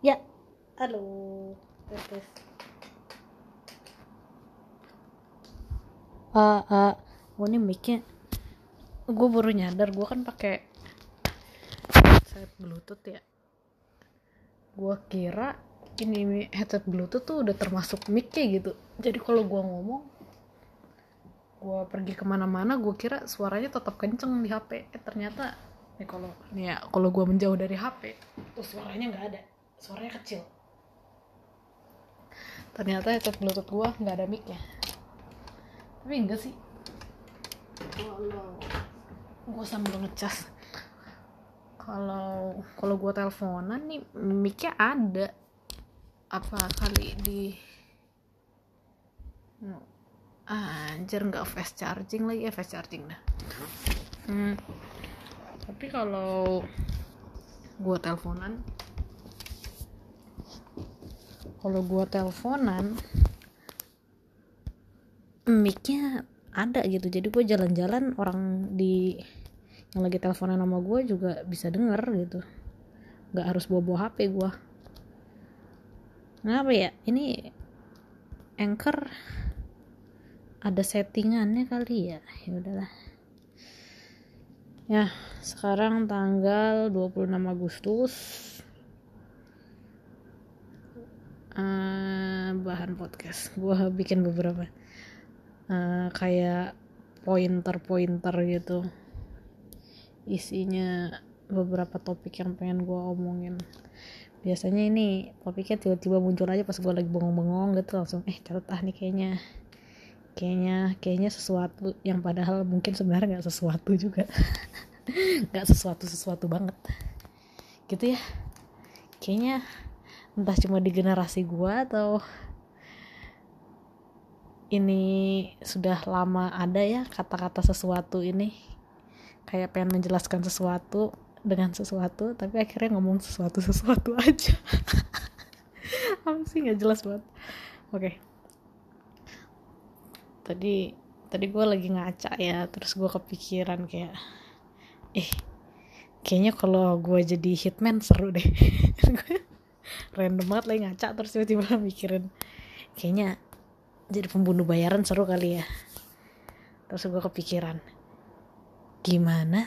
Ya, halo. Tes. Ah, ah, oh ini mic-nya. Gue baru nyadar, gue kan pakai headset bluetooth ya. Gue kira ini headset bluetooth tuh udah termasuk mic kayak gitu. Jadi kalau gue ngomong, gue pergi ke mana-mana, gue kira suaranya tetap kenceng di HP. Eh ternyata, nih kalau nih ya, kalau gue menjauh dari HP, tuh suaranya nggak ada, suaranya kecil. Ternyata headset bluetooth gue nggak ada mic-nya. Tapi enggak sih. Kalau gue sambil ngecas kalau kalau gue teleponan nih mic-nya ada apa kali di anjir nggak fast charging lagi ya fast charging dah hmm. tapi kalau gue teleponan kalau gue teleponan mic-nya ada gitu. Jadi gue jalan-jalan orang di yang lagi teleponan sama gue juga bisa denger gitu. Nggak harus bawa-bawa HP gue kenapa ya? Ini anchor ada settingannya kali ya? Ya udahlah. Ya sekarang tanggal 26 Agustus Eh, bahan podcast. Gue bikin beberapa. Eh, kayak pointer-pointer gitu. Isinya beberapa topik yang pengen gue omongin. Biasanya ini topiknya tiba-tiba muncul aja pas gue lagi bengong-bengong gitu langsung eh catat ah nih kayaknya. Kayaknya kayaknya sesuatu yang padahal mungkin sebenarnya nggak sesuatu juga. Nggak sesuatu sesuatu banget. Gitu ya. Kayaknya entah cuma di generasi gue atau ini sudah lama ada ya kata-kata sesuatu ini. Kayak pengen menjelaskan sesuatu dengan sesuatu tapi akhirnya ngomong sesuatu sesuatu aja. Apa sih? Nggak jelas banget. Oke. Tadi tadi gue lagi ngaca ya terus gue kepikiran kayak eh kayaknya kalau gue jadi hitman seru deh random banget lagi ngaca terus tiba-tiba mikirin kayaknya jadi pembunuh bayaran seru kali ya. Terus gue kepikiran gimana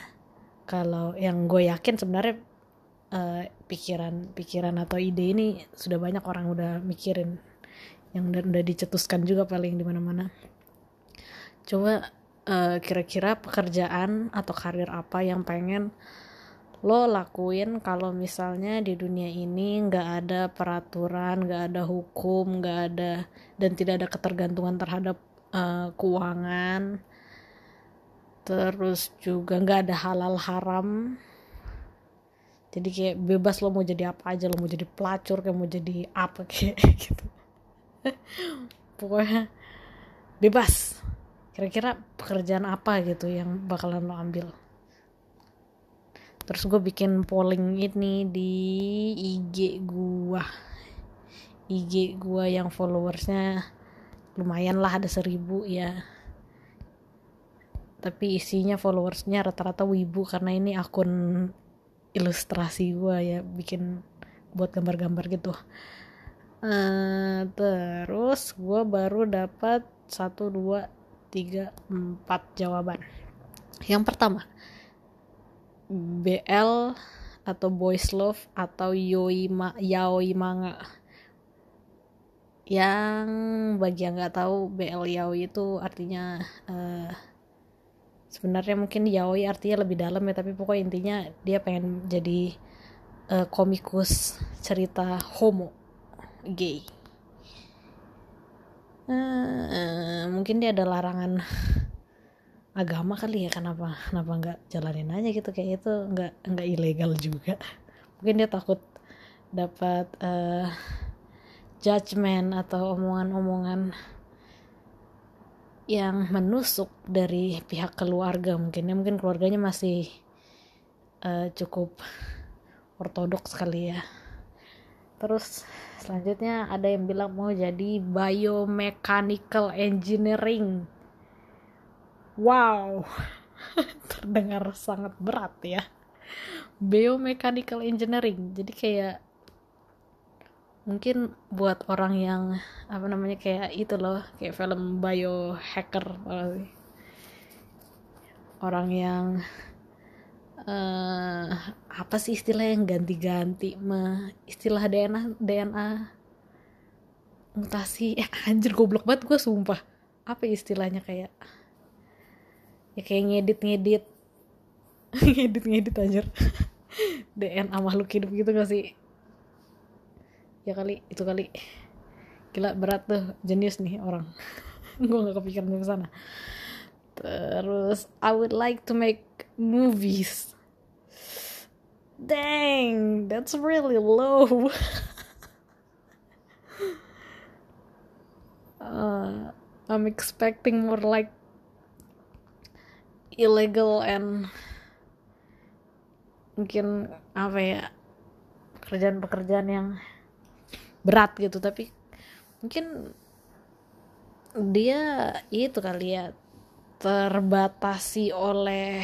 kalau yang gue yakin sebenarnya eh, pikiran-pikiran atau ide ini sudah banyak orang udah mikirin yang udah, udah dicetuskan juga paling di mana-mana. Coba eh, kira-kira pekerjaan atau karir apa yang pengen lo lakuin kalau misalnya di dunia ini nggak ada peraturan nggak ada hukum nggak ada dan tidak ada ketergantungan terhadap eh, keuangan. Terus juga nggak ada halal haram. Jadi kayak bebas lo mau jadi apa aja lo mau jadi pelacur kayak mau jadi apa kayak gitu. Pokoknya bebas. Kira-kira pekerjaan apa gitu yang bakalan lo ambil terus gue bikin polling ini di IG gua. IG gua yang followersnya lumayan lah ada seribu ya. Tapi isinya followersnya rata-rata wibu karena ini akun ilustrasi gua ya bikin buat gambar-gambar gitu. Eh, terus gue baru dapat satu dua tiga empat jawaban. Yang pertama BL atau boys love atau yoi ma yaoi manga. Yang bagi yang nggak tahu BL yaoi itu artinya eh, sebenarnya mungkin yaoi artinya lebih dalam ya tapi pokoknya intinya dia pengen jadi eh, komikus cerita homo gay. Eh, mungkin dia ada larangan agama kali ya kenapa kenapa nggak jalanin aja gitu kayak itu nggak nggak ilegal juga. Mungkin dia takut dapat eh, judgement atau omongan-omongan yang menusuk dari pihak keluarga mungkin ya. Mungkin keluarganya masih eh, cukup ortodoks kali ya. Terus selanjutnya ada yang bilang mau jadi biomechanical engineering wow. Terdengar sangat berat ya. Biomechanical engineering. Jadi kayak mungkin buat orang yang apa namanya kayak itu loh kayak film biohacker orang yang uh, apa sih istilah yang ganti-ganti mah istilah DNA DNA mutasi eh anjir goblok banget gue sumpah. Apa istilahnya kayak ya kayak ngedit ngedit ngedit ngedit anjir DNA makhluk hidup gitu gak sih? Ya kali itu kali. Gila berat tuh. Jenius nih orang. Gue nggak kepikiran ke sana. Terus I would like to make movies. Dang that's really low. Uh, I'm expecting more like illegal and mungkin apa ya pekerjaan-pekerjaan yang berat gitu. Tapi mungkin dia itu kali ya terbatasi oleh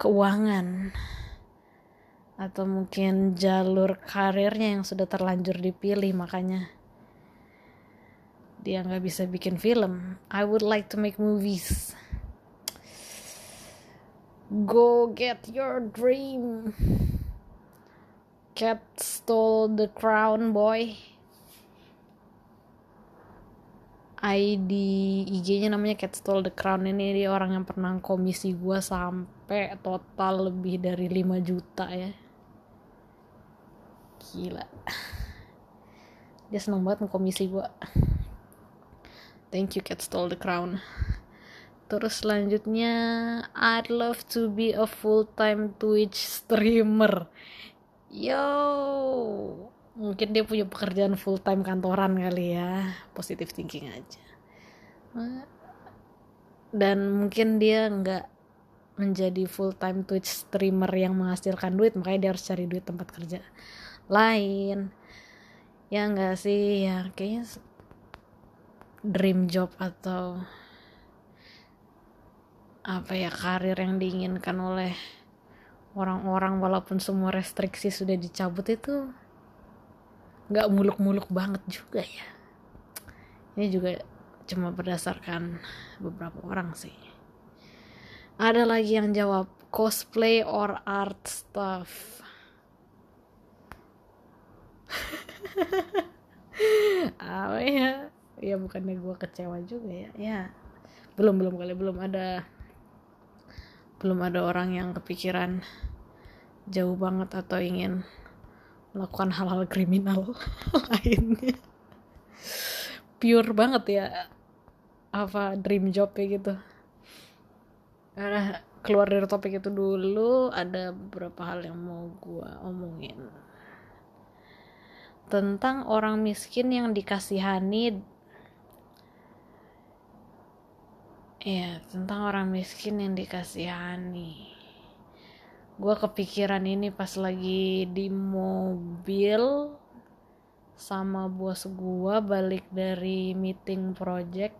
keuangan atau mungkin jalur karirnya yang sudah terlanjur dipilih makanya dia nggak bisa bikin film I would like to make movies. Go get your dream. Cat stole the crown boy. ID IG-nya namanya Cat Stole the Crown. Ini dia orang yang pernah komisi gue sampai total lebih dari 5 juta ya. Gila. Dia seneng banget ngekomisi gue thank you Cat Stole the Crown. Terus selanjutnya I'd love to be a full time Twitch streamer. Yo! Mungkin dia punya pekerjaan full time kantoran kali ya. Positive thinking aja. Dan mungkin dia nggak menjadi full time Twitch streamer yang menghasilkan duit makanya dia harus cari duit tempat kerja lain. Ya enggak sih? Ya kayaknya dream job atau apa ya karir yang diinginkan oleh orang-orang walaupun semua restriksi sudah dicabut itu nggak muluk-muluk banget juga ya. Ini juga cuma berdasarkan beberapa orang sih. Ada lagi yang jawab cosplay or art stuff? Apa ya ya bukannya gue kecewa juga ya. Ya belum belum kali belum ada belum ada orang yang kepikiran jauh banget atau ingin melakukan hal-hal kriminal lainnya. Pure banget ya apa dream job ya gitu. Karena keluar dari topik itu dulu ada beberapa hal yang mau gue omongin. Tentang orang miskin yang dikasihani ya tentang orang miskin yang dikasihani. Gue kepikiran ini pas lagi di mobil sama bos gue balik dari meeting project.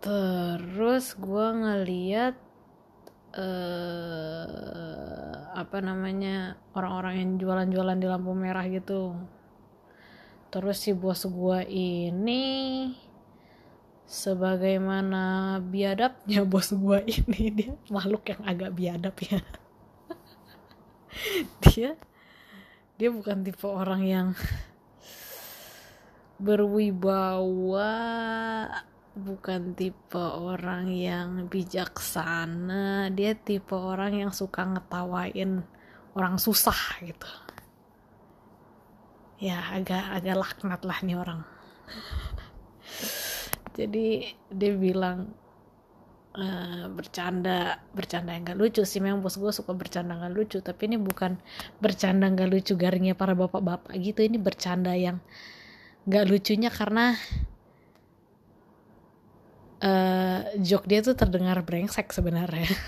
Terus gue ngeliat uh, apa namanya orang-orang yang jualan-jualan di lampu merah gitu. Terus si bos gue ini sebagaimana biadabnya bos gue ini dia makhluk yang agak biadab ya. Dia dia bukan tipe orang yang berwibawa bukan tipe orang yang bijaksana. Dia tipe orang yang suka ngetawain orang susah gitu. Ya agak agak laknat lah nih orang jadi dia bilang uh, bercanda bercanda yang gak lucu sih. Memang bos gue suka bercanda gak lucu tapi ini bukan bercanda gak lucu garingnya para bapak-bapak gitu. Ini bercanda yang gak lucunya karena uh, joke dia tuh terdengar brengsek sebenarnya.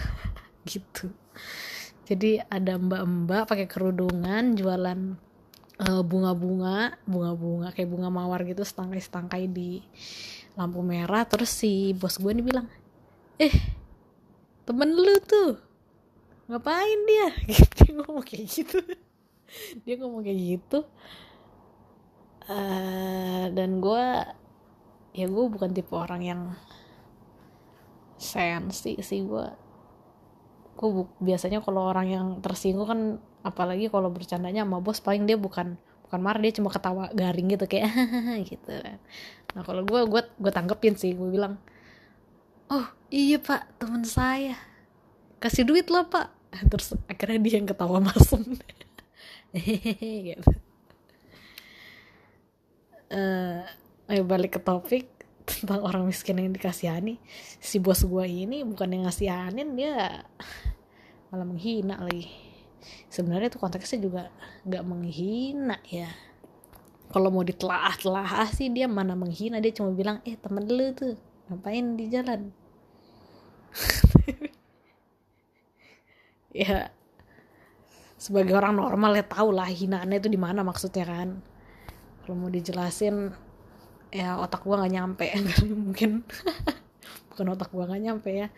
Gitu. Jadi ada mbak-mbak pakai kerudungan jualan uh, bunga-bunga bunga-bunga kayak bunga mawar gitu setangkai-setangkai di lampu merah terus si bos gue nih bilang eh temen lu tuh ngapain dia? Dia ngomong kayak gitu. Dia ngomong kayak gitu. Uh, dan gue ya gue bukan tipe orang yang sensi sih gue gue biasanya kalau orang yang tersinggung kan apalagi kalau bercandanya sama bos paling dia bukan bukan marah dia cuma ketawa garing gitu kayak gitu nah kalau gue gue gue tanggepin sih gue bilang oh iya pak teman saya. Kasih duit lah pak. Terus akhirnya dia yang ketawa masuk. Gitu. Uh, ayo balik ke topik tentang orang miskin yang dikasihani. Si bos gue ini bukan yang ngasihanin dia malah menghina lagi sebenarnya itu konteksnya juga nggak menghina ya. Kalau mau ditelah-telah sih dia mana menghina dia cuma bilang eh temen lu tuh ngapain di jalan? Ya sebagai orang normal ya tau lah hinaannya itu di mana maksudnya kan. Kalau mau dijelasin ya otak gua nggak nyampe mungkin. Bukan otak gua nggak nyampe ya.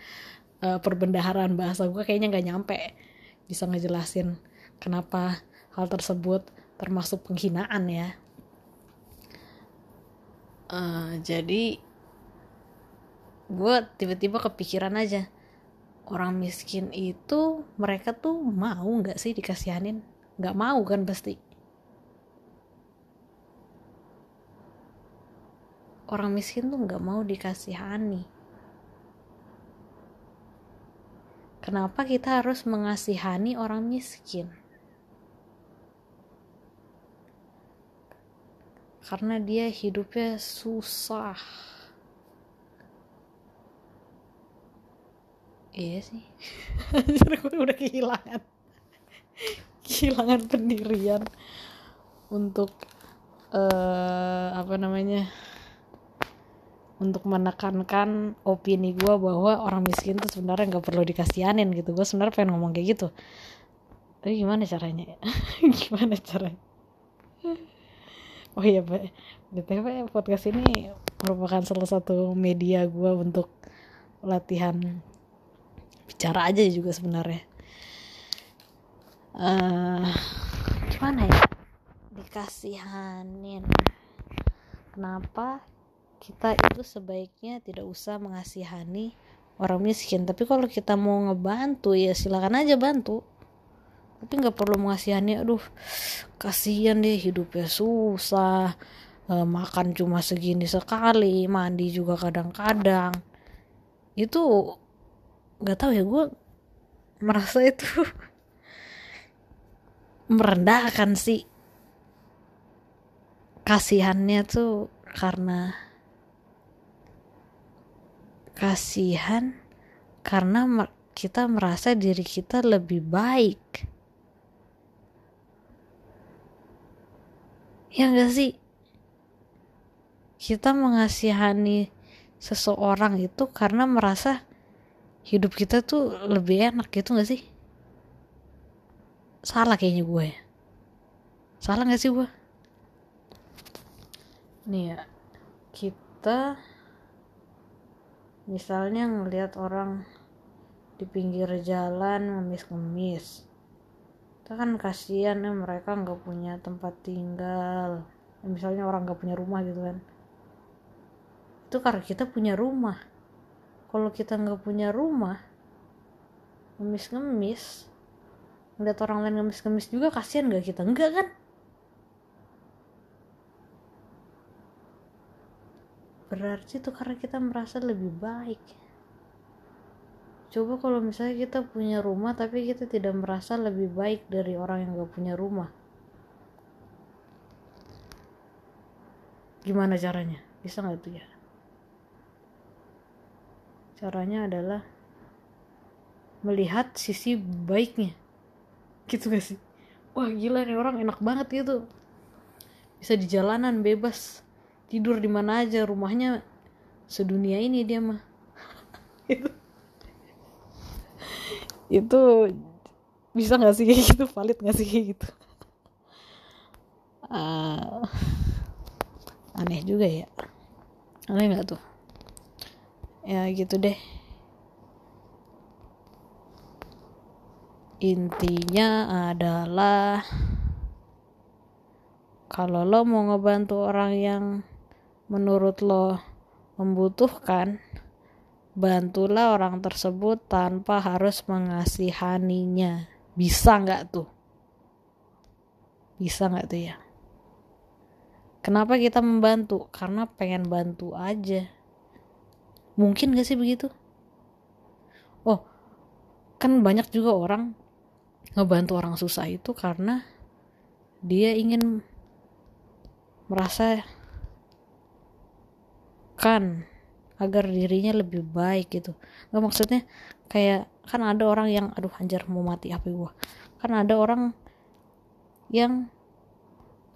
Uh, perbendaharaan bahasa gua kayaknya nggak nyampe bisa ngejelasin kenapa hal tersebut termasuk penghinaan ya. Uh, jadi gue tiba-tiba kepikiran aja orang miskin itu mereka tuh mau nggak sih dikasihanin? Nggak mau kan pasti. Orang miskin tuh nggak mau dikasihani kenapa kita harus mengasihani orang miskin? Karena dia hidupnya susah. Iya sih. Gue udah kehilangan. Kehilangan pendirian untuk uh, apa namanya untuk menekankan opini gue bahwa orang miskin tuh sebenarnya nggak perlu dikasihanin gitu. Gue sebenarnya pengen ngomong kayak gitu. Tapi gimana caranya? Gimana caranya? Oh iya btw podcast ini merupakan salah satu media gue untuk latihan bicara aja juga sebenarnya. Uh, gimana ya? Dikasihanin. Kenapa kita itu sebaiknya tidak usah mengasihani orang miskin. Tapi kalau kita mau ngebantu ya silakan aja bantu. Tapi nggak perlu mengasihani aduh kasihan deh hidupnya susah e, makan cuma segini sekali mandi juga kadang-kadang. Itu nggak tahu ya gue merasa itu merendahkan sih kasihannya tuh karena kasihan karena kita merasa diri kita lebih baik. Ya enggak sih? Kita mengasihani seseorang itu karena merasa hidup kita tuh lebih enak gitu gak sih? Salah kayaknya gue salah gak sih gue nih ya kita misalnya ngelihat orang di pinggir jalan ngemis-ngemis. Kita kan kasihan ya mereka nggak punya tempat tinggal. Misalnya orang nggak punya rumah gitu kan. Itu karena kita punya rumah. Kalau kita nggak punya rumah ngemis-ngemis ngeliat orang lain ngemis-ngemis juga kasihan gak kita? Enggak kan berarti itu karena kita merasa lebih baik. Coba kalau misalnya kita punya rumah tapi kita tidak merasa lebih baik dari orang yang gak punya rumah. Gimana caranya? Bisa nggak tuh ya? Caranya adalah melihat sisi baiknya. Gitu gak sih? Wah gila nih orang enak banget gitu. Bisa di jalanan bebas tidur di mana aja rumahnya sedunia ini dia mah. Itu itu bisa nggak sih kayak gitu? Valid nggak sih kayak gitu? Uh, aneh juga ya. Aneh nggak tuh? Ya gitu deh. Intinya adalah kalau lo mau ngebantu orang yang menurut lo membutuhkan? Bantulah orang tersebut tanpa harus mengasihaninya. Bisa nggak tuh? Bisa nggak tuh ya? Kenapa kita membantu? Karena pengen bantu aja. Mungkin gak sih begitu? Oh kan banyak juga orang ngebantu orang susah itu karena dia ingin merasa kan agar dirinya lebih baik gitu. Nggak maksudnya kayak kan ada orang yang aduh anjir mau mati HP gua. Kan ada orang yang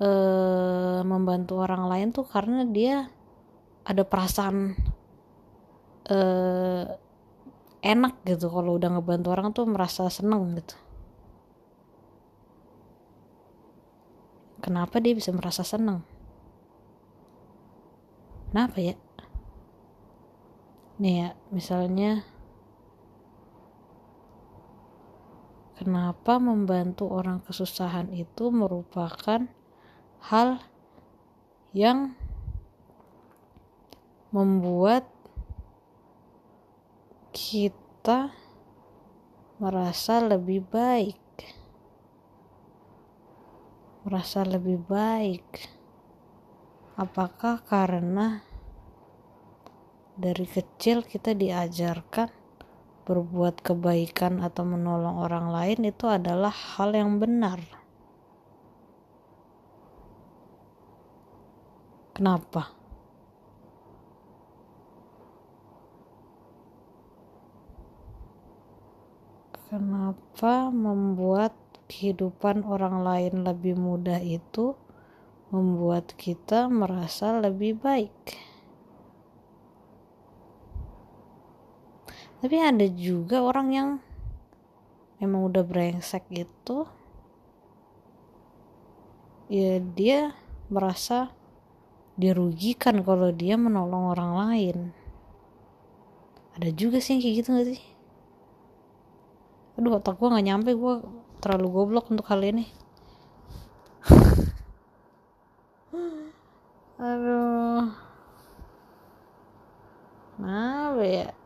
uh, membantu orang lain tuh karena dia ada perasaan uh, enak gitu kalau udah ngebantu orang tuh merasa seneng gitu. Kenapa dia bisa merasa seneng? Kenapa ya nih ya misalnya kenapa membantu orang kesusahan itu merupakan hal yang membuat kita merasa lebih baik? Merasa lebih baik. Apakah karena dari kecil kita diajarkan berbuat kebaikan atau menolong orang lain itu adalah hal yang benar kenapa Kenapa membuat kehidupan orang lain lebih mudah itu membuat kita merasa lebih baik? Tapi ada juga orang yang memang udah brengsek itu ya dia merasa dirugikan kalau dia menolong orang lain. Ada juga sih yang kayak gitu gak sih? Aduh otak gue nggak nyampe gue terlalu goblok untuk hal ini. Aduh. Apa ya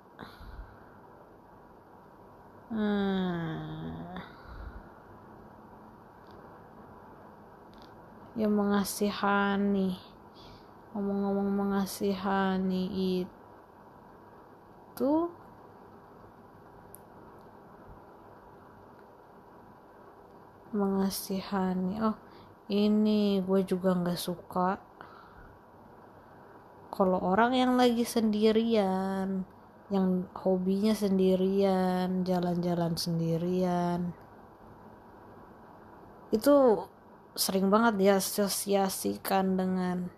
hmm. ya mengasihani ngomong-ngomong mengasihani itu mengasihani oh ini gue juga nggak suka kalau orang yang lagi sendirian yang hobinya sendirian jalan-jalan sendirian. Itu sering banget dia asosiasikan dengan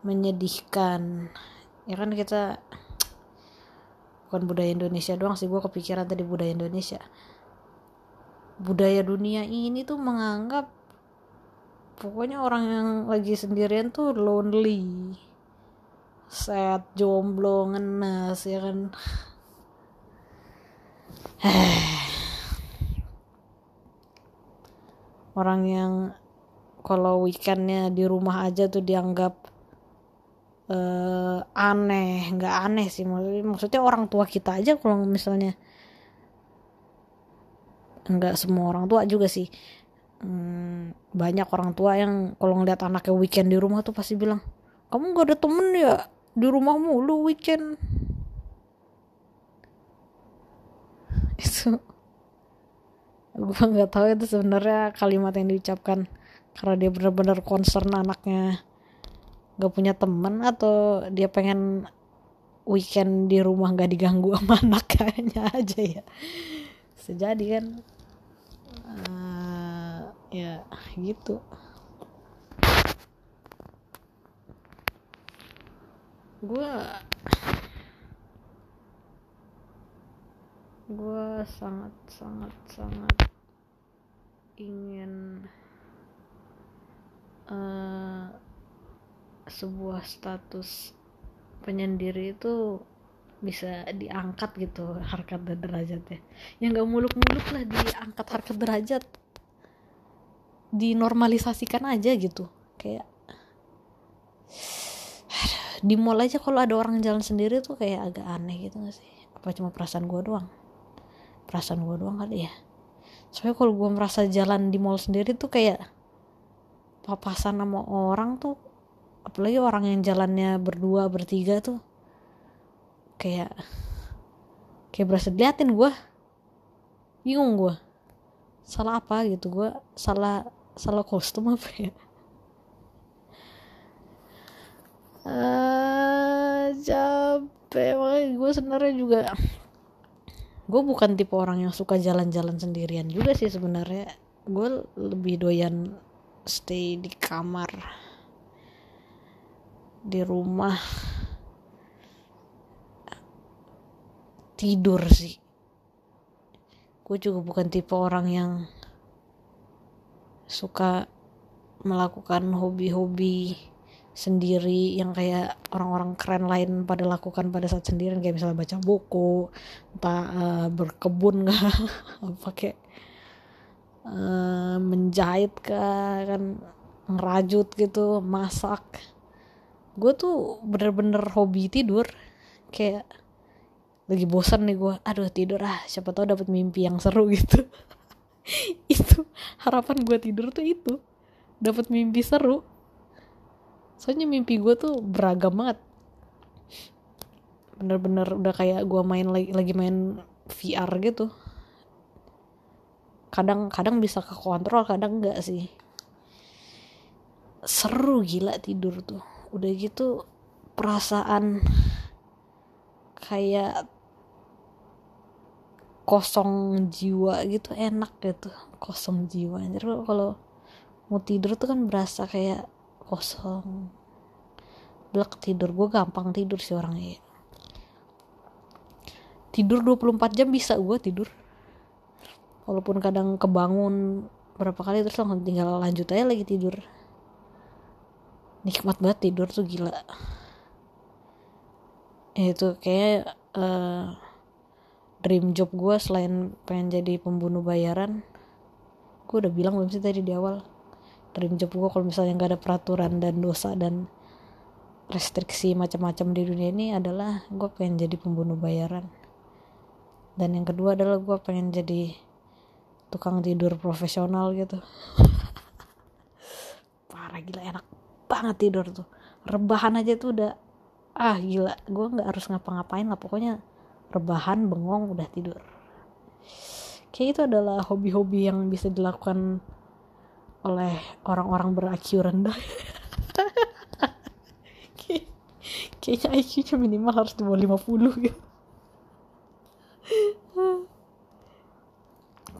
menyedihkan. Ya kan kita bukan budaya Indonesia doang sih gue kepikiran tadi budaya Indonesia. Budaya dunia ini tuh menganggap pokoknya orang yang lagi sendirian tuh lonely sad jomblo ngenes ya kan. Orang yang kalau weekendnya di rumah aja tuh dianggap uh, aneh. Nggak aneh sih maksudnya, maksudnya orang tua kita aja kalau misalnya nggak semua orang tua juga sih. Hmm, banyak orang tua yang kalau ngeliat anaknya weekend di rumah tuh pasti bilang kamu gak ada temen ya di rumah mulu weekend. Itu gue nggak tahu itu sebenarnya kalimat yang diucapkan karena dia benar-benar concern anaknya. Gak punya temen atau dia pengen weekend di rumah gak diganggu sama anak kayaknya aja ya? Sejadi kan? Uh, ya gitu gue gue sangat sangat sangat ingin uh, sebuah status penyendiri itu bisa diangkat gitu harkat dan derajatnya. Yang nggak muluk-muluk lah diangkat harkat derajat. Dinormalisasikan aja gitu kayak di mall aja kalau ada orang jalan sendiri tuh kayak agak aneh gitu gak sih? Apa cuma perasaan gue doang? Perasaan gue doang kali ya. Soalnya kalau gue merasa jalan di mall sendiri tuh kayak papasan sama orang tuh apalagi orang yang jalannya berdua bertiga tuh kayak kayak berasa diliatin gue bingung gue salah apa gitu? Gue salah salah kostum apa ya uh, capek. Makanya gue sebenarnya juga gue bukan tipe orang yang suka jalan-jalan sendirian juga sih sebenarnya. Gue lebih doyan stay di kamar di rumah tidur sih. Gue juga bukan tipe orang yang suka melakukan hobi-hobi sendiri yang kayak orang-orang keren lain pada lakukan pada saat sendirian kayak misalnya baca buku entah uh, berkebun nggak pakai uh, menjahit kah kan ngerajut gitu masak. Gue tuh bener-bener hobi tidur kayak lagi bosan nih gue aduh tidur ah siapa tahu dapat mimpi yang seru gitu. Itu harapan gue tidur tuh itu dapat mimpi seru soalnya mimpi gue tuh beragam banget. Bener-bener udah kayak gue main lagi lagi main VR gitu. Kadang kadang bisa ke kontrol kadang enggak sih. Seru gila tidur tuh. Udah gitu perasaan kayak kosong jiwa gitu enak gitu. Kosong jiwa anjir. Kalau mau tidur tuh kan berasa kayak kosong. Blek tidur. Gue gampang tidur sih orangnya tidur 24 jam bisa gue tidur. Walaupun kadang kebangun berapa kali terus langsung tinggal lanjut aja lagi tidur. Nikmat banget tidur tuh gila. Itu kayak uh, dream job gue selain pengen jadi pembunuh bayaran. Gue udah bilang belum sih tadi di awal job gue kalau misalnya nggak ada peraturan dan dosa dan restriksi macam-macam di dunia ini adalah gue pengen jadi pembunuh bayaran. Dan yang kedua adalah gue pengen jadi tukang tidur profesional gitu. Parah gila enak banget tidur tuh. Rebahan aja tuh udah ah gila gue nggak harus ngapa-ngapain lah pokoknya rebahan bengong udah tidur. Kayak itu adalah hobi-hobi yang bisa dilakukan oleh orang-orang ber rendah. Kayaknya IQ-nya minimal harus di bawah 50 gitu.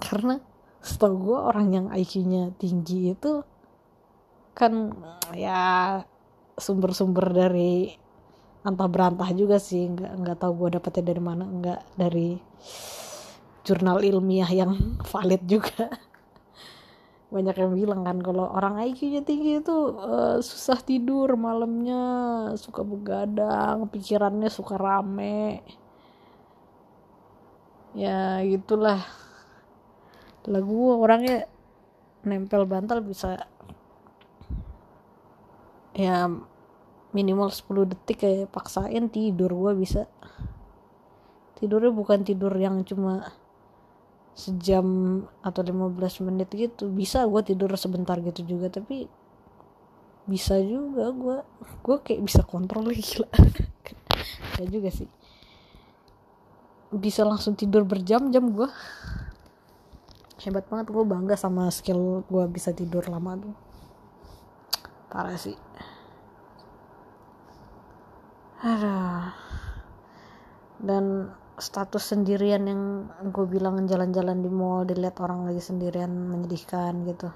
Karena setahu gue orang yang IQ-nya tinggi itu kan ya sumber-sumber dari antah berantah juga sih. Nggak nggak tahu gue dapetnya dari mana. Nggak dari jurnal ilmiah yang valid juga banyak yang bilang kan kalau orang IQ-nya tinggi itu uh, susah tidur malamnya suka begadang pikirannya suka rame. Ya gitulah. Lagu orangnya nempel bantal bisa ya minimal 10 detik kayak paksain tidur gue bisa. Tidurnya bukan tidur yang cuma sejam atau 15 menit gitu bisa gue tidur sebentar gitu juga tapi bisa juga gue gue kayak bisa kontrol lagi lah. Kayak juga sih. Bisa langsung tidur berjam-jam gue hebat banget gue bangga sama skill gue bisa tidur lama tuh. Parah sih. Aduh. Dan status sendirian yang gue bilang jalan-jalan di mall dilihat orang lagi sendirian menyedihkan gitu.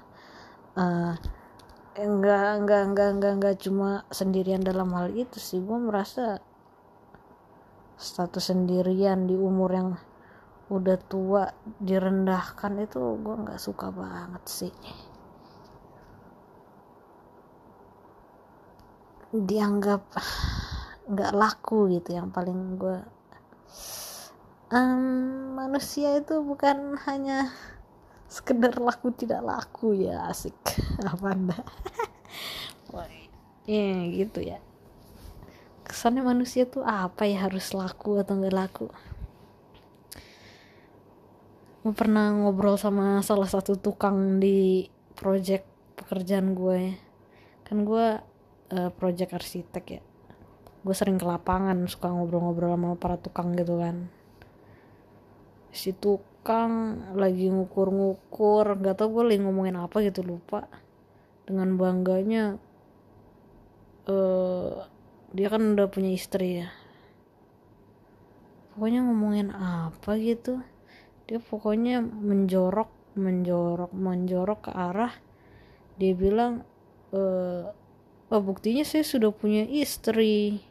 Uh, enggak enggak enggak enggak enggak cuma sendirian dalam hal itu sih. Gue merasa status sendirian di umur yang udah tua direndahkan itu gue nggak suka banget sih. Dianggap nggak laku gitu yang paling gue um, manusia itu bukan hanya sekedar laku tidak laku ya asik. Apa anda ya gitu ya. Kesannya manusia tuh apa ya harus laku atau nggak laku? Gue pernah ngobrol sama salah satu tukang di project pekerjaan gue ya. Kan gue uh, project arsitek ya. Gue sering ke lapangan suka ngobrol-ngobrol sama para tukang gitu kan si tukang lagi ngukur-ngukur nggak tau gue lagi ngomongin apa gitu lupa. Dengan bangganya uh, dia kan udah punya istri ya. Pokoknya ngomongin apa gitu dia pokoknya menjorok menjorok menjorok ke arah dia bilang e, oh buktinya saya sudah punya istri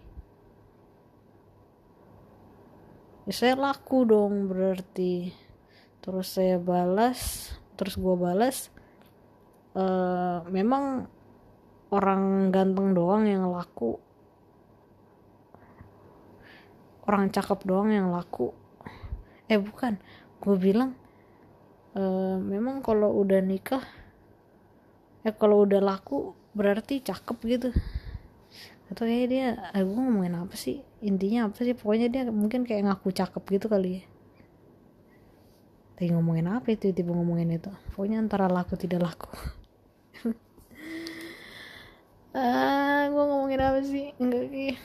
ya, saya laku dong berarti. Terus saya balas terus gue balas e, memang orang ganteng doang yang laku. Orang cakep doang yang laku. Eh bukan. Gue bilang e, memang kalau udah nikah eh kalau udah laku berarti cakep gitu. Atau kayak dia eh, gue ngomongin apa sih intinya apa sih? Pokoknya dia mungkin kayak ngaku cakep gitu kali ya. Tapi ngomongin apa itu? Tiba ngomongin itu. Pokoknya antara laku tidak laku. Ah gue ngomongin apa sih? Enggak kayak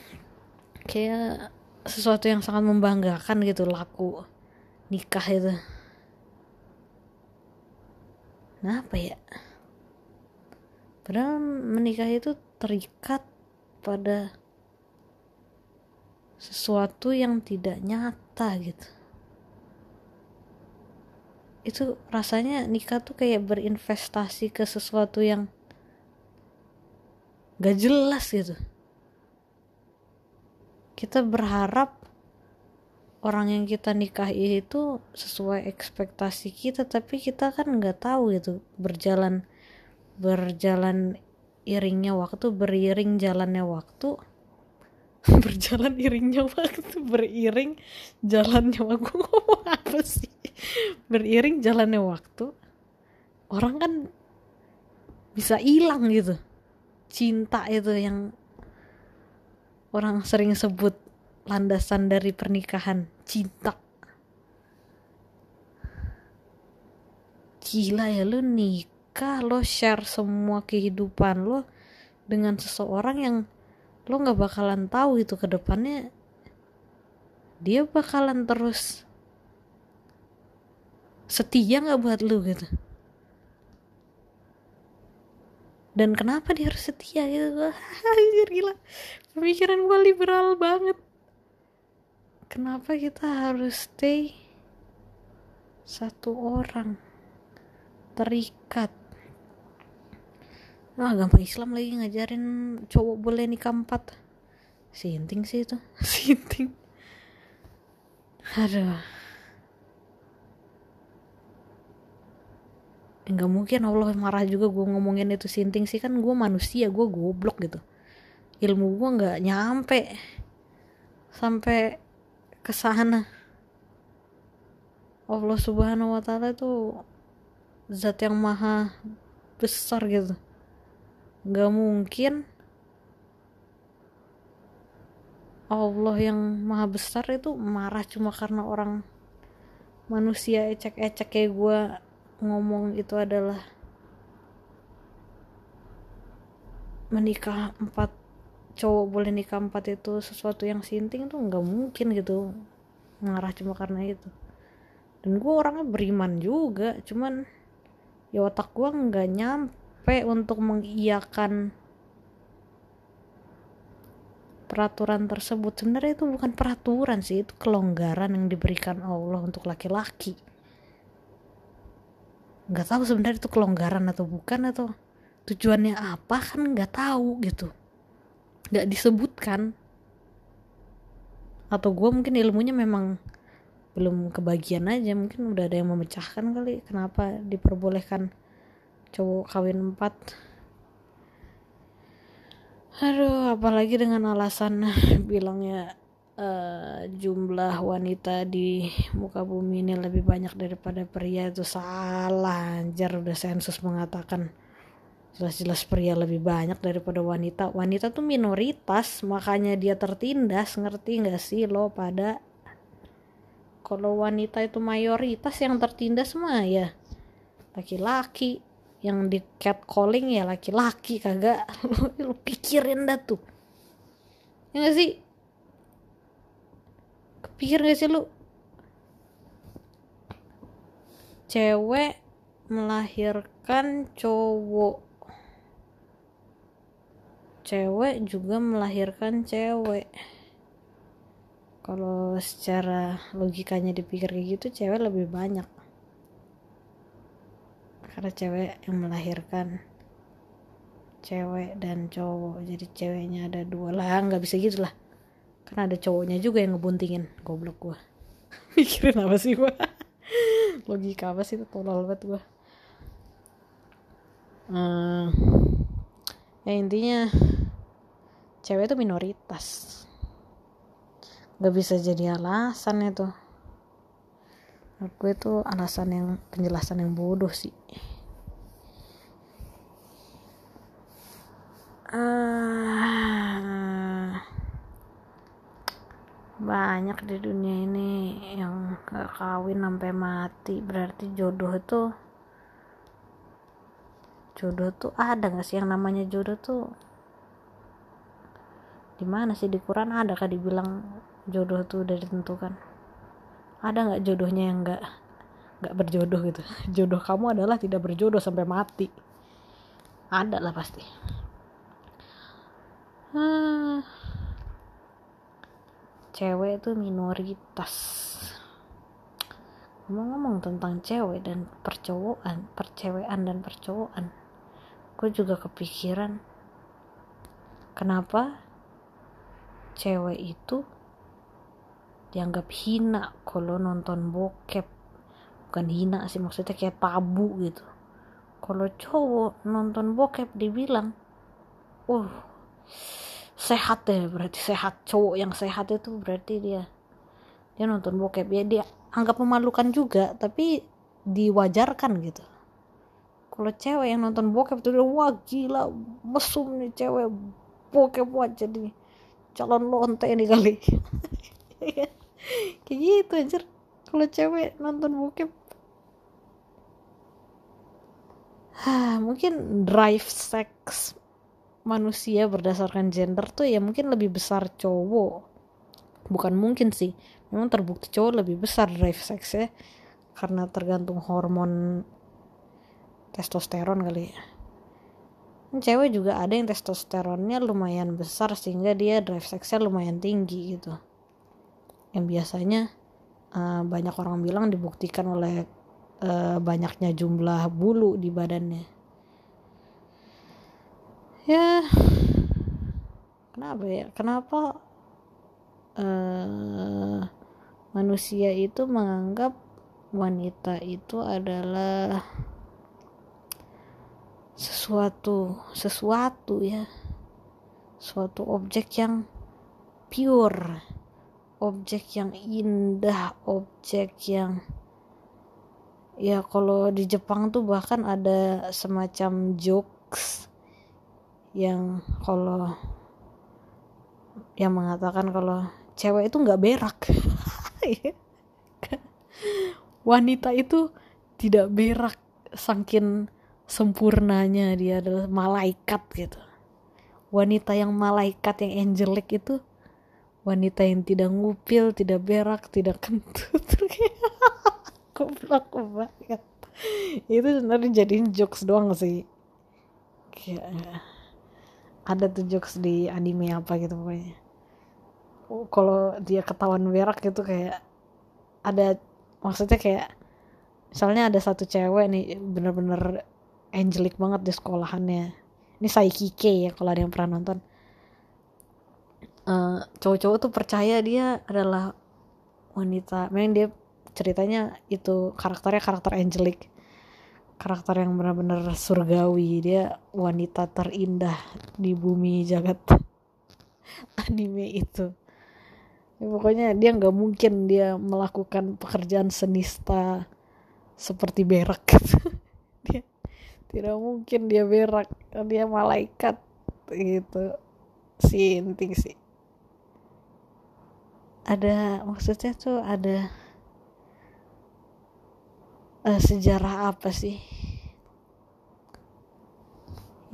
kayak sesuatu yang sangat membanggakan gitu laku. Nikah itu. Nah apa ya? Padahal menikah itu terikat pada sesuatu yang tidak nyata gitu. Itu rasanya nikah tuh kayak berinvestasi ke sesuatu yang gak jelas gitu. Kita berharap orang yang kita nikahi itu sesuai ekspektasi kita tapi kita kan nggak tahu gitu. Berjalan berjalan iringnya waktu beriring jalannya waktu berjalan iringnya waktu beriring jalannya waktu. Ngomong apa sih? Beriring jalannya waktu. Orang kan bisa hilang gitu. Cinta itu yang orang sering sebut landasan dari pernikahan. Cinta. Gila ya lu nikah lo share semua kehidupan lo dengan seseorang yang lo nggak bakalan tahu itu ke depannya. Dia bakalan terus setia nggak buat lu gitu. Dan kenapa dia harus setia gitu? Anjir gila. Pemikiran gue liberal banget. Kenapa kita harus stay satu orang? Terikat nah agama Islam lagi ngajarin cowok boleh nikah empat. Sinting sih itu. Sinting aduh. Nggak mungkin Allah marah juga gue ngomongin itu sinting sih. Kan gue manusia gue goblok gitu. Ilmu gue nggak nyampe sampai ke sana. Allah subhanahu wa ta'ala itu zat yang maha besar gitu nggak mungkin. Allah yang maha besar itu marah cuma karena orang manusia ecek-ecek kayak gue ngomong itu adalah menikah empat cowok boleh nikah empat itu sesuatu yang sinting tuh nggak mungkin gitu. Ngarah cuma karena itu. Dan gue orangnya beriman juga cuman ya otak gue nggak nyampe untuk mengiyakan peraturan tersebut. Sebenarnya itu bukan peraturan sih itu kelonggaran yang diberikan Allah untuk laki-laki. Nggak tahu sebenarnya itu kelonggaran atau bukan atau tujuannya apa kan nggak tahu gitu. Nggak disebutkan. Atau gue mungkin ilmunya memang belum kebagian aja mungkin udah ada yang memecahkan kali kenapa diperbolehkan cowok kawin empat. Aduh apalagi dengan alasan bilangnya uh, jumlah wanita di muka bumi ini lebih banyak daripada pria itu salah anjir. Udah sensus mengatakan jelas-jelas pria lebih banyak daripada wanita. Wanita tuh minoritas makanya dia tertindas ngerti nggak sih lo pada? Kalau wanita itu mayoritas yang tertindas mah ya laki-laki yang di catcalling ya laki-laki kagak. Lu pikirin dah tuh. Ya gak sih? Kepikir gak sih lu? Cewek melahirkan cowok. Cewek juga melahirkan cewek. Kalau secara logikanya dipikir kayak gitu cewek lebih banyak karena cewek yang melahirkan cewek dan cowok. Jadi ceweknya ada dua lah. Nggak bisa gitu lah. Karena ada cowoknya juga yang ngebuntingin. Goblok gua. Mikirin apa sih gua? Logika apa sih itu? Tolol banget gua. Hmm, ya intinya cewek itu minoritas. Nggak bisa jadi alasan itu. Aku itu alasan yang penjelasan yang bodoh sih uh, banyak di dunia ini yang gak kawin sampai mati. Berarti jodoh itu jodoh tuh ada gak sih? Yang namanya jodoh tuh di mana sih? Di Quran ada kah dibilang jodoh tuh udah ditentukan? Ada nggak jodohnya yang nggak nggak berjodoh gitu? Jodoh kamu adalah tidak berjodoh sampai mati. Ada lah pasti ah. cewek itu minoritas. Ngomong-ngomong tentang cewek dan percowokan percewean dan percowokan gue juga kepikiran kenapa cewek itu dianggap hina kalau nonton bokep? Bukan hina sih maksudnya kayak tabu gitu. Kalau cowok nonton bokep dibilang uh sehat deh berarti sehat. Cowok yang sehat itu berarti dia dia nonton bokep. Ya dia anggap memalukan juga tapi diwajarkan gitu. Kalau cewek yang nonton bokep dia wah gila mesum nih cewek bokep buat jadi calon lonte nih kali. Kayak gitu anjir. Kalau cewek nonton bokep mungkin drive sex manusia berdasarkan gender tuh ya mungkin lebih besar cowok. Bukan mungkin sih. Memang terbukti cowok lebih besar drive sex ya karena tergantung hormon testosteron kali ya. Cewek juga ada yang testosteronnya lumayan besar sehingga dia drive sexnya lumayan tinggi gitu. Yang biasanya uh, banyak orang bilang dibuktikan oleh uh, banyaknya jumlah bulu di badannya ya kenapa ya? Kenapa uh, manusia itu menganggap wanita itu adalah sesuatu sesuatu ya. Suatu objek yang pure objek yang indah objek yang ya kalau di Jepang tuh bahkan ada semacam jokes yang kalau yang mengatakan kalau cewek itu nggak berak. Wanita itu tidak berak saking sempurnanya dia adalah malaikat gitu. Wanita yang malaikat yang angelic itu wanita yang tidak ngupil tidak berak tidak kentut. Goblok banget. Itu sebenarnya jadiin jokes doang sih. Kayak ada tuh jokes di anime apa gitu pokoknya. Kalau dia ketahuan berak gitu kayak ada maksudnya kayak misalnya ada satu cewek nih bener-bener angelic banget di sekolahannya. Ini Saikike ya kalau ada yang pernah nonton. Uh, cowok-cowok tuh percaya dia adalah wanita. Memang dia ceritanya itu karakternya karakter angelic karakter yang benar-benar surgawi. Dia wanita terindah di bumi jagat anime itu. Ya, pokoknya dia nggak mungkin dia melakukan pekerjaan senista seperti berak. Dia tidak mungkin dia berak. Dia malaikat gitu. Si inting sih. Ada maksudnya tuh ada uh, sejarah apa sih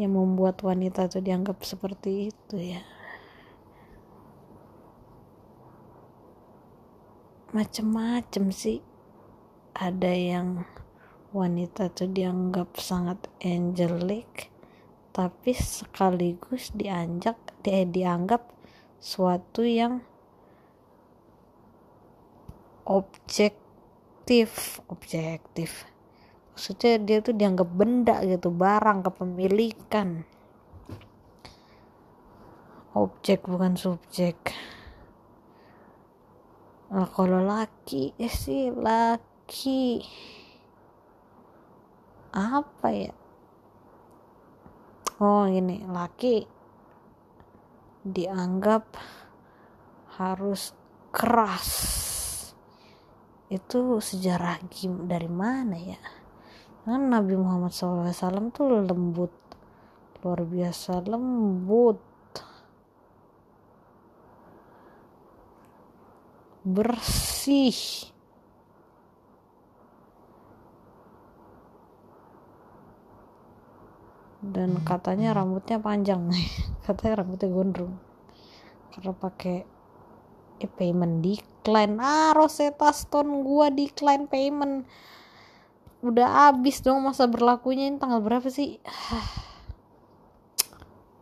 yang membuat wanita tuh dianggap seperti itu ya? Macem-macem sih. Ada yang wanita tuh dianggap sangat angelic tapi sekaligus dianjak dia dianggap suatu yang objektif objektif. Maksudnya dia tuh dianggap benda gitu barang kepemilikan. Objek bukan subjek. Nah, kalau laki eh sih laki. Apa ya? Oh ini laki dianggap harus keras itu sejarah gim dari mana ya? Kan Nabi Muhammad SAW tuh lembut. Luar biasa lembut. Bersih. Dan katanya rambutnya panjang. Katanya rambutnya gondrong. Karena pakai eh, payment decline ah Rosetta Stone gua decline payment. Udah abis dong masa berlakunya. Ini tanggal berapa sih?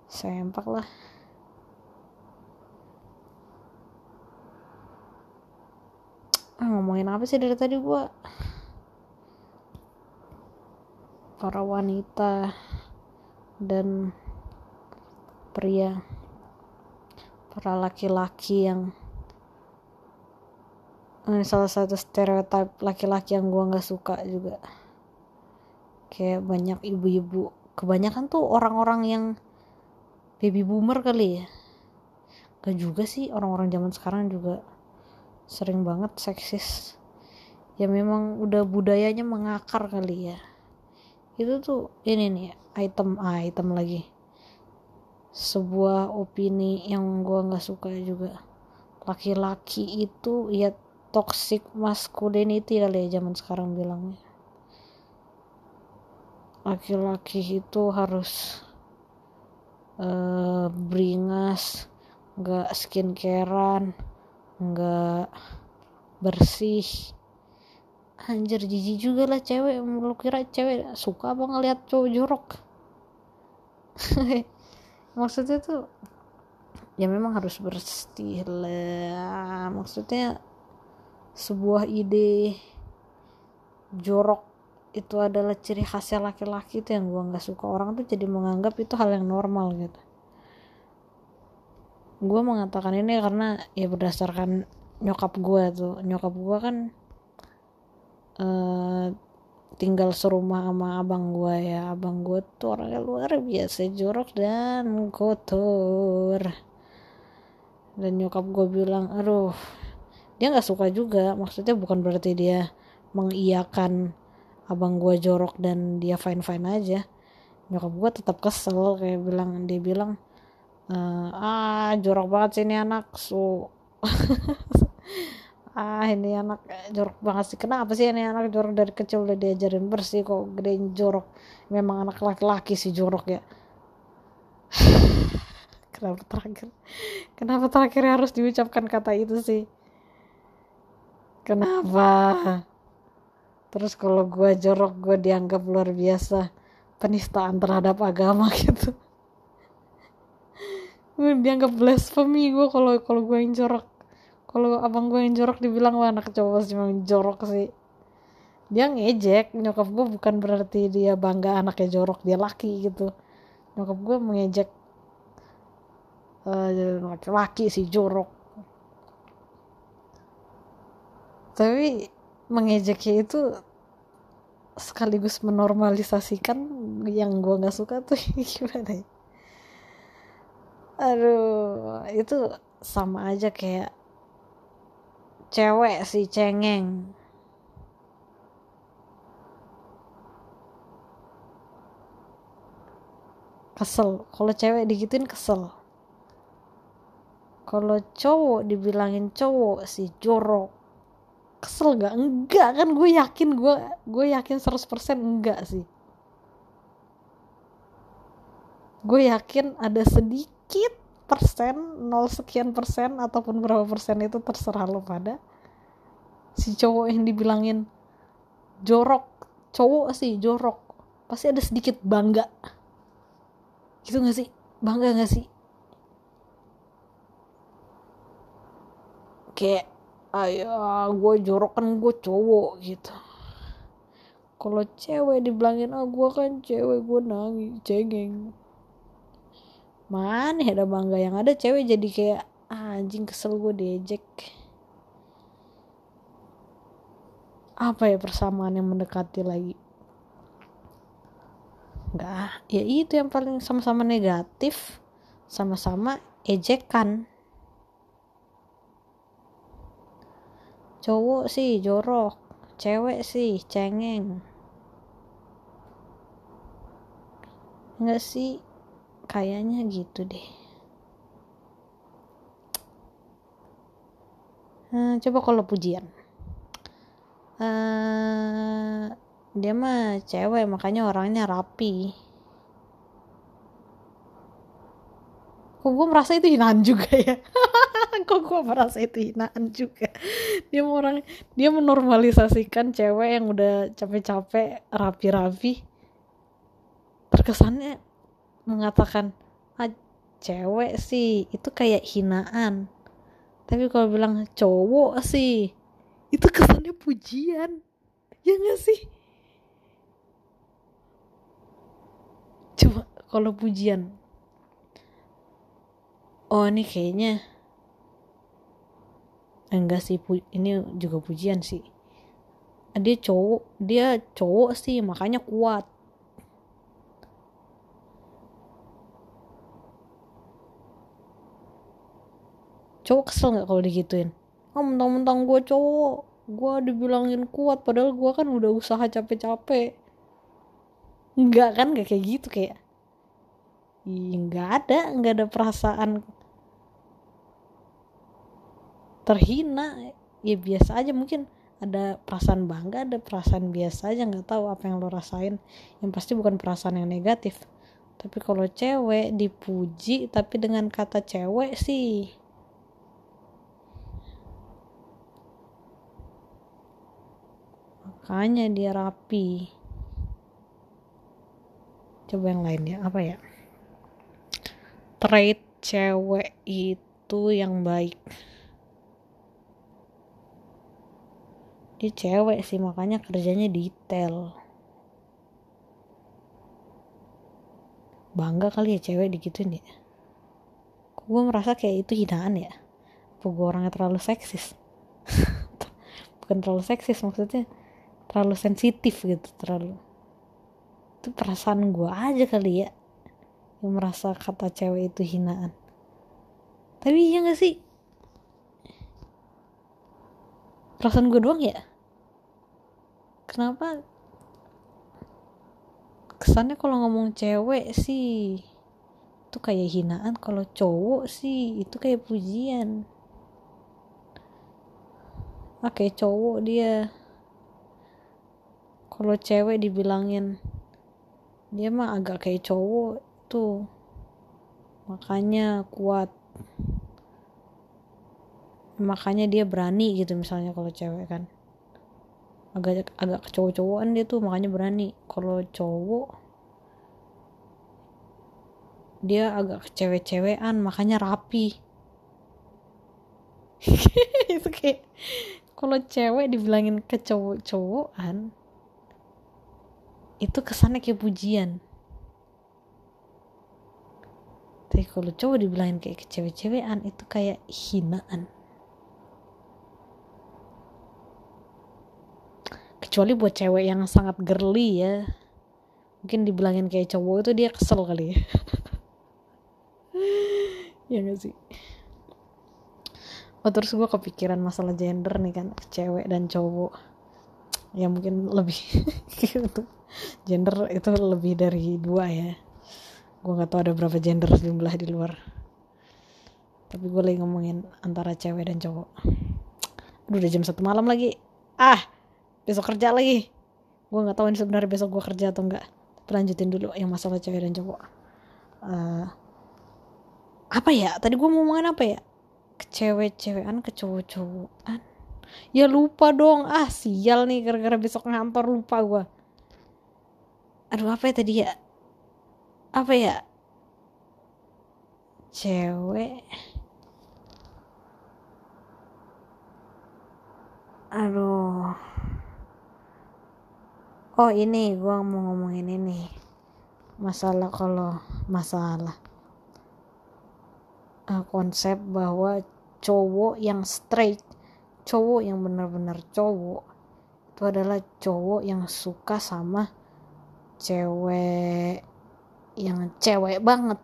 Sempak lah. Ah, ngomongin apa sih dari tadi gua? Para wanita dan pria. Para laki-laki yang ini salah satu stereotip laki-laki yang gua nggak suka juga. Kayak banyak ibu-ibu. Kebanyakan tuh orang-orang yang baby boomer kali ya. Gak juga sih orang-orang zaman sekarang juga sering banget seksis. Ya memang udah budayanya mengakar kali ya. Itu tuh ini nih item ah, item lagi. Sebuah opini yang gue nggak suka juga. Laki-laki itu ya toxic masculinity kali ya zaman sekarang bilangnya. Laki-laki itu harus uh, beringas nggak skincarean nggak bersih. Anjir jijik juga lah cewek lu kira cewek suka apa ngeliat cowok jorok? Maksudnya tuh ya memang harus bersih lah. Maksudnya sebuah ide jorok itu adalah ciri khasnya laki-laki itu yang gua nggak suka. Orang tuh jadi menganggap itu hal yang normal gitu. Gue mengatakan ini karena ya berdasarkan nyokap gue tuh nyokap gue kan uh, tinggal serumah sama abang gue ya. Abang gue tuh orangnya luar biasa jorok dan kotor. Dan nyokap gue bilang aduh dia nggak suka juga. Maksudnya bukan berarti dia mengiyakan abang gue jorok dan dia fine fine aja. Nyokap gue tetap kesel kayak bilang dia bilang uh, ah jorok banget sih ini anak so ah ini anak jorok banget sih. Kenapa sih ini anak jorok dari kecil udah diajarin bersih kok gedein jorok? Memang anak laki-laki sih jorok ya. Kenapa terakhir? Kenapa terakhir harus diucapkan kata itu sih kenapa? Terus kalau gue jorok gue dianggap luar biasa penistaan terhadap agama gitu. Gue dianggap blasphemy gue kalau kalau gue yang jorok. Kalau abang gue yang jorok dibilang wah anak cowok cuma jorok sih. Dia ngejek nyokap gue bukan berarti dia bangga anaknya jorok dia laki gitu. Nyokap gue mengejek uh, laki-laki sih jorok tapi mengejeknya itu sekaligus menormalisasikan yang gue nggak suka tuh. Gimana ya? Aduh itu sama aja kayak cewek sih cengeng. Kesel. Kalau cewek digituin kesel. Kalau cowok dibilangin cowok sih jorok kesel gak enggak kan gue yakin gue gue yakin 100% enggak sih. Gue yakin ada sedikit persen nol sekian persen ataupun berapa persen itu terserah lo pada. Si cowok yang dibilangin jorok. Cowok sih jorok. Pasti ada sedikit bangga. Gitu gak sih? Bangga gak sih? Kayak ayo gue jorok kan gue cowok gitu. Kalau cewek dibilangin ah gue kan cewek gue nangis cengeng. Mana ada bangga yang ada cewek jadi kayak ah, anjing kesel gue diejek. Apa ya persamaan yang mendekati lagi? Enggak, ya itu yang paling sama-sama negatif, sama-sama ejekan. Cowok sih jorok, cewek sih cengeng. Enggak sih, kayaknya gitu deh. Hmm, coba kalau pujian. Uh, dia mah cewek makanya orangnya rapi kok gue merasa itu hinaan juga ya? Kok gue merasa itu hinaan juga? Dia orang dia menormalisasikan cewek yang udah capek-capek rapi-rapi. Terkesannya mengatakan ah cewek sih itu kayak hinaan. Tapi kalau bilang cowok sih itu kesannya pujian. Ya gak sih? Coba kalau pujian oh ini kayaknya enggak sih pu ini juga pujian sih. Dia cowok dia cowok sih makanya kuat. Cowok kesel nggak kalau digituin? Oh mentang-mentang gue cowok gue dibilangin kuat padahal gue kan udah usaha capek-capek. Enggak kan gak kayak gitu kayak. Nggak ada nggak ada perasaan terhina. Ya biasa aja mungkin. Ada perasaan bangga ada perasaan biasa aja nggak tahu apa yang lo rasain. Yang pasti bukan perasaan yang negatif. Tapi kalau cewek dipuji tapi dengan kata cewek sih makanya dia rapi. Coba yang lain ya apa ya? Trait cewek itu yang baik dia cewek sih makanya kerjanya detail. Bangga kali ya cewek digituin ya? Gue merasa kayak itu hinaan ya? Apa gue orangnya terlalu seksis? Bukan terlalu seksis maksudnya terlalu sensitif gitu terlalu. Itu perasaan gue aja kali ya yang merasa kata cewek itu hinaan. Tapi iya gak sih? Perasaan gue doang ya kenapa? Kesannya kalau ngomong cewek sih itu kayak hinaan. Kalau cowok sih itu kayak pujian. Oke cowok dia. Kalau cewek dibilangin dia mah agak kayak cowok tuh. Makanya kuat. Makanya dia berani gitu misalnya kalau cewek kan agak agak cowok-cowokan dia tuh makanya berani. Kalau cowok dia agak cewek-cewekan makanya rapi. Itu kayak kalau cewek dibilangin ke cowok-cowokan itu kesannya kayak pujian. Tapi kalau cowok dibilangin kayak cewek-cewekan itu kayak hinaan kecuali buat cewek yang sangat girly ya. Mungkin dibilangin kayak cowok itu dia kesel kali ya. Ya gak sih? Oh terus gue kepikiran masalah gender nih kan cewek dan cowok. Ya mungkin lebih gitu gender itu lebih dari dua ya. Gue nggak tahu ada berapa gender jumlah di luar. Tapi gue lagi ngomongin antara cewek dan cowok. Aduh udah jam satu malam lagi. Ah besok kerja lagi. Gue nggak tahu ini sebenarnya besok gue kerja atau enggak lanjutin dulu yang masalah cewek dan cowok. Uh, apa ya? Tadi gue mau ngomongin apa ya? Kecewek-cewekan ke cowok-cowokan. Ya lupa dong. Ah sial nih gara-gara besok ngantor lupa gue aduh apa ya tadi ya? Apa ya? Cewek. Aduh oh ini gue mau ngomongin ini. Masalah kalau masalah uh, konsep bahwa cowok yang straight cowok yang benar-benar cowok itu adalah cowok yang suka sama cewek yang cewek banget.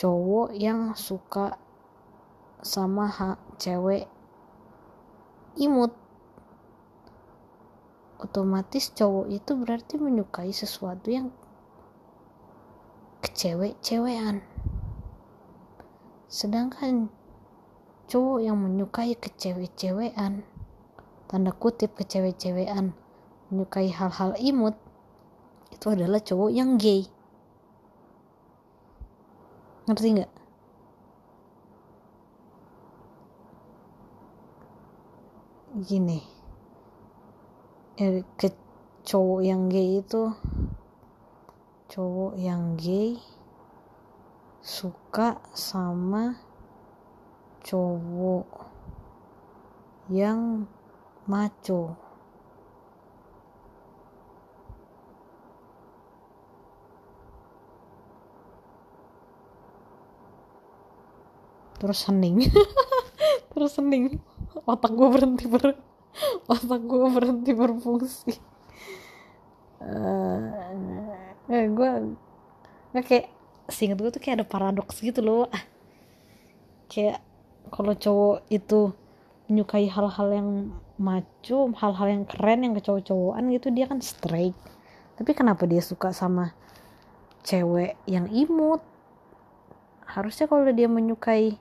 Cowok yang suka sama cewek imut otomatis cowok itu berarti menyukai sesuatu yang kecewek-cewekan sedangkan cowok yang menyukai kecewek-cewekan tanda kutip kecewek-cewekan menyukai hal-hal imut itu adalah cowok yang gay. Ngerti nggak? Gini eh, ke cowok yang gay itu cowok yang gay suka sama cowok yang maco. Terus hening. Terus hening. Otak gue berhenti ber otak gue berhenti berfungsi. Uh, eh, gue nggak kayak singkat gue tuh kayak ada paradoks gitu loh. Kayak kalau cowok itu menyukai hal-hal yang maco hal-hal yang keren yang kecowok-cowokan gitu dia kan straight. Tapi kenapa dia suka sama cewek yang imut? Harusnya kalau dia menyukai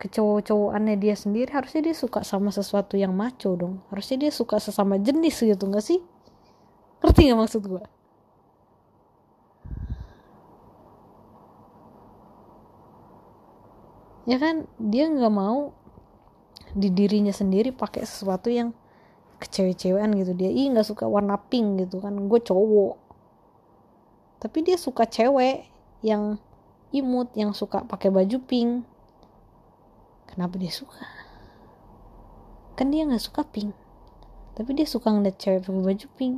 kecowok-cowokannya dia sendiri harusnya dia suka sama sesuatu yang maco dong. Harusnya dia suka sesama jenis gitu gak sih? Ngerti gak maksud gue ya kan dia nggak mau di dirinya sendiri pakai sesuatu yang kecewe-cewean gitu. Dia ih nggak suka warna pink gitu kan. Gue cowok. Tapi dia suka cewek yang imut yang suka pakai baju pink kenapa dia suka? Kan dia nggak suka pink. Tapi dia suka ngeliat cewek pakai baju pink.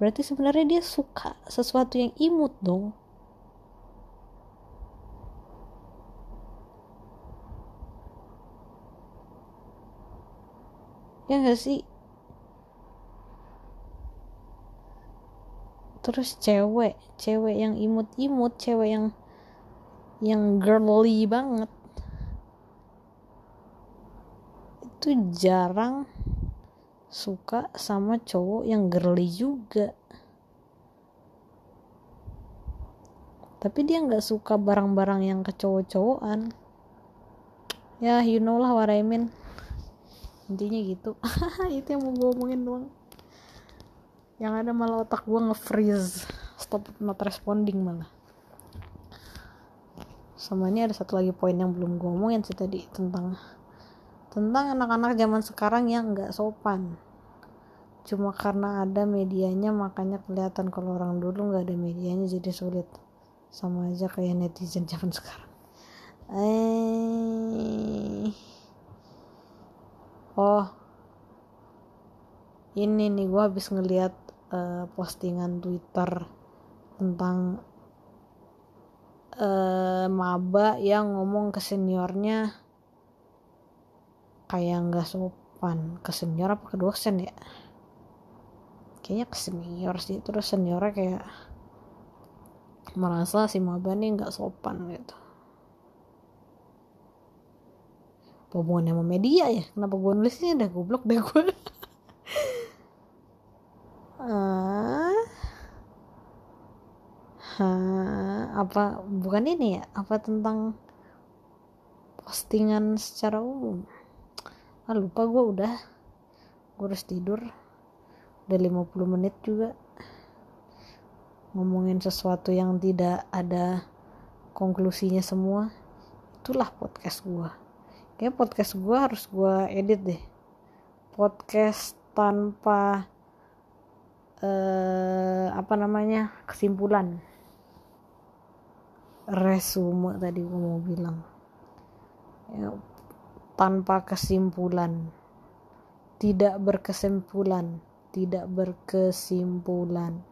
Berarti sebenarnya dia suka sesuatu yang imut dong. Ya gak sih? Terus cewek cewek yang imut-imut cewek yang yang girly banget itu jarang suka sama cowok yang girly juga. Tapi dia nggak suka barang-barang yang kecowok-cowokan ya you know lah what I mean. Intinya gitu. Itu yang mau gue omongin doang. Yang ada malah otak gue nge-freeze. Stop not responding malah. Sama ini ada satu lagi poin yang belum gue omongin sih tadi tentang tentang anak-anak zaman sekarang yang nggak sopan. Cuma karena ada medianya makanya kelihatan kalau orang dulu nggak ada medianya jadi sulit. Sama aja kayak netizen zaman sekarang. Eh. Oh. Ini nih gue habis ngeliat uh, postingan twitter tentang uh, maba yang ngomong ke seniornya kayak nggak sopan ke senior apa ke dosen ya? Kayaknya ke senior sih terus seniornya kayak merasa si maba nih nggak sopan gitu. Apa hubungannya sama media ya? Kenapa gue nulisnya udah goblok deh gue ah apa bukan ini ya? Apa tentang postingan secara umum ah lupa gue udah. Gue harus tidur. Udah 50 menit juga. Ngomongin sesuatu yang tidak ada konklusinya semua. Itulah podcast gue kayak podcast gue harus gue edit deh. Podcast tanpa eh, apa namanya kesimpulan. Resume tadi gue mau bilang. Ya, tanpa kesimpulan. Tidak berkesimpulan tidak berkesimpulan.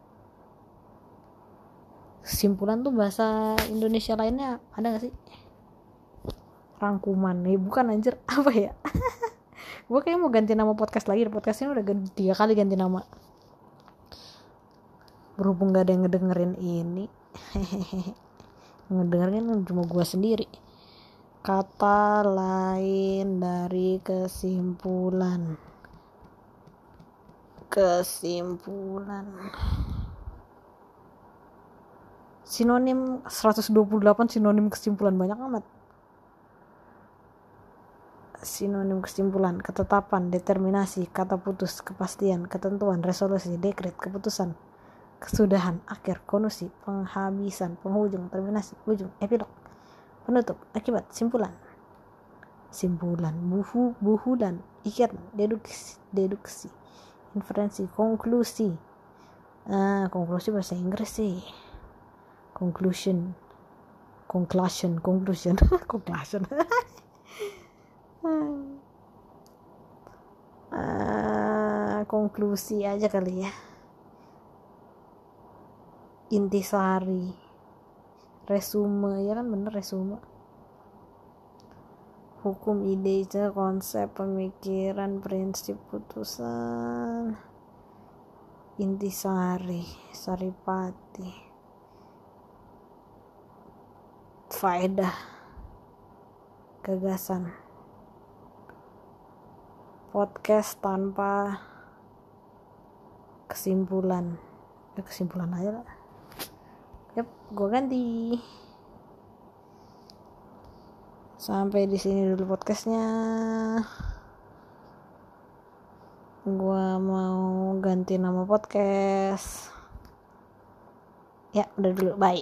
Kesimpulan tuh bahasa Indonesia lainnya ada gak sih? Rangkuman. Nih bukan anjir. Apa ya? Gue kayak mau ganti nama podcast lagi. Podcast ini udah ganti, tiga kali ganti nama. Berhubung gak ada yang ngedengerin ini. Ngedengerin cuma gue sendiri kata lain dari kesimpulan. Kesimpulan. Sinonim 128 sinonim kesimpulan. Banyak amat. Sinonim kesimpulan, ketetapan, determinasi, kata putus, kepastian, ketentuan, resolusi, dekret, keputusan, kesudahan, akhir, konusi, penghabisan, penghujung, terminasi, ujung, epilog, penutup, akibat, simpulan, simpulan, buhu, buhulan, ikatan, deduksi, deduksi, inferensi, konklusi, ah, konklusi bahasa Inggris sih, conclusion, conclusion, conclusion, conclusion. uh, konklusi aja kali ya. Intisari resume ya kan bener resume. Hukum ide konsep pemikiran prinsip putusan. Intisari saripati. Faedah gagasan. Podcast tanpa kesimpulan. Ya kesimpulan aja lah gue ganti. Sampai di sini dulu podcastnya. Gue mau ganti nama podcast. Ya udah dulu. Bye